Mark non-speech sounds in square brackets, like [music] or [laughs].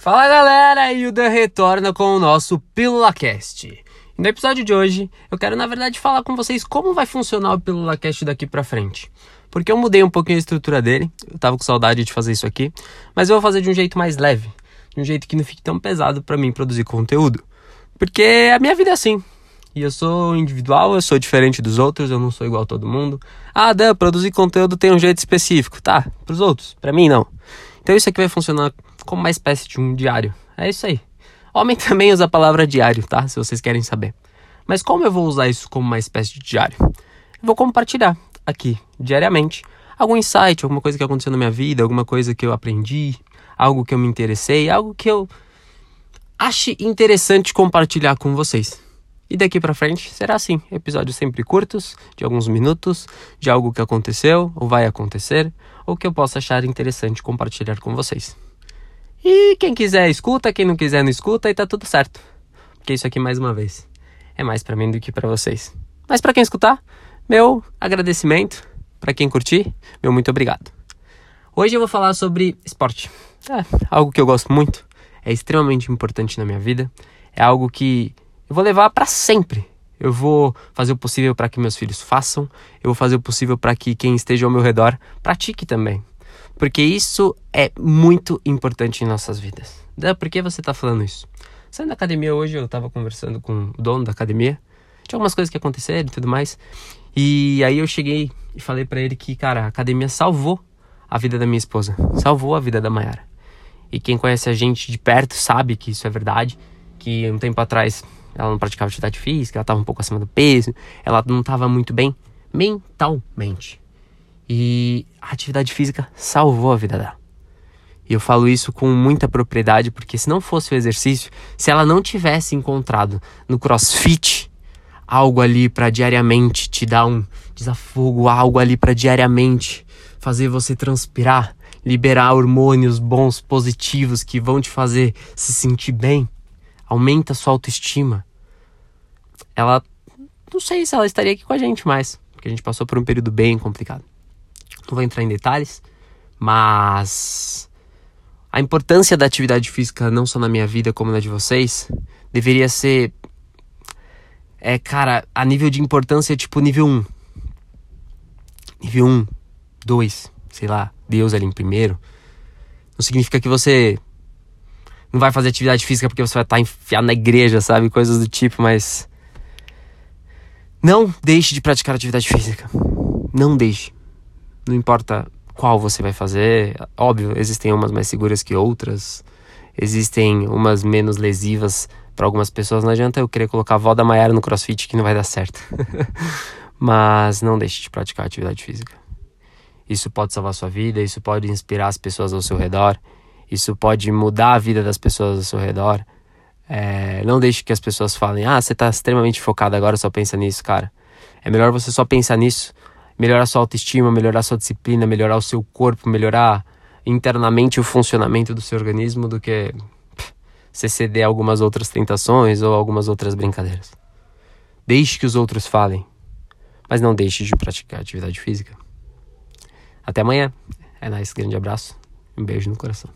Fala galera, e Dan retorna com o nosso PílulaCast. No episódio de hoje, eu quero na verdade falar com vocês como vai funcionar o PílulaCast daqui pra frente. Porque eu mudei um pouquinho a estrutura dele, eu tava com saudade de fazer isso aqui, mas eu vou fazer de um jeito mais leve, de um jeito que não fique tão pesado para mim produzir conteúdo. Porque a minha vida é assim, e eu sou individual, eu sou diferente dos outros, eu não sou igual a todo mundo. Ah, Dan, produzir conteúdo tem um jeito específico. Tá, pros outros, para mim não. Então isso aqui vai funcionar como uma espécie de um diário. É isso aí. Homem também usa a palavra diário, tá? Se vocês querem saber. Mas como eu vou usar isso como uma espécie de diário? Eu vou compartilhar aqui, diariamente, algum insight, alguma coisa que aconteceu na minha vida, alguma coisa que eu aprendi, algo que eu me interessei, algo que eu ache interessante compartilhar com vocês. E daqui para frente será assim, episódios sempre curtos, de alguns minutos, de algo que aconteceu ou vai acontecer, ou que eu possa achar interessante compartilhar com vocês. E quem quiser escuta, quem não quiser não escuta e tá tudo certo. Porque isso aqui mais uma vez é mais para mim do que para vocês. Mas para quem escutar, meu agradecimento, para quem curtir, meu muito obrigado. Hoje eu vou falar sobre esporte. É algo que eu gosto muito, é extremamente importante na minha vida, é algo que eu vou levar para sempre. Eu vou fazer o possível para que meus filhos façam, eu vou fazer o possível para que quem esteja ao meu redor pratique também. Porque isso é muito importante em nossas vidas. Por que você está falando isso? Saindo da academia hoje, eu estava conversando com o dono da academia, de algumas coisas que aconteceram e tudo mais. E aí eu cheguei e falei para ele que, cara, a academia salvou a vida da minha esposa, salvou a vida da Mayara. E quem conhece a gente de perto sabe que isso é verdade, que um tempo atrás ela não praticava atividade física, ela estava um pouco acima do peso, ela não estava muito bem mentalmente. E a atividade física salvou a vida dela. E eu falo isso com muita propriedade, porque se não fosse o exercício, se ela não tivesse encontrado no CrossFit algo ali para diariamente te dar um desafogo, algo ali para diariamente fazer você transpirar, liberar hormônios bons, positivos que vão te fazer se sentir bem, aumenta sua autoestima, ela não sei se ela estaria aqui com a gente mais, porque a gente passou por um período bem complicado. Não vou entrar em detalhes, mas a importância da atividade física não só na minha vida como na de vocês deveria ser é, cara, a nível de importância tipo nível 1. Nível 1, 2, sei lá, Deus ali em primeiro. Não significa que você não vai fazer atividade física porque você vai estar enfiado na igreja, sabe? Coisas do tipo, mas. Não deixe de praticar atividade física. Não deixe. Não importa qual você vai fazer. Óbvio, existem umas mais seguras que outras. Existem umas menos lesivas para algumas pessoas. Não adianta eu querer colocar a avó da Maiara no crossfit que não vai dar certo. [laughs] Mas não deixe de praticar atividade física. Isso pode salvar sua vida, isso pode inspirar as pessoas ao seu redor. Isso pode mudar a vida das pessoas ao seu redor. É, não deixe que as pessoas falem, ah, você está extremamente focado agora, só pensa nisso, cara. É melhor você só pensar nisso, melhorar sua autoestima, melhorar sua disciplina, melhorar o seu corpo, melhorar internamente o funcionamento do seu organismo do que você ceder a algumas outras tentações ou algumas outras brincadeiras. Deixe que os outros falem, mas não deixe de praticar atividade física. Até amanhã. É nóis, grande abraço. Um beijo no coração.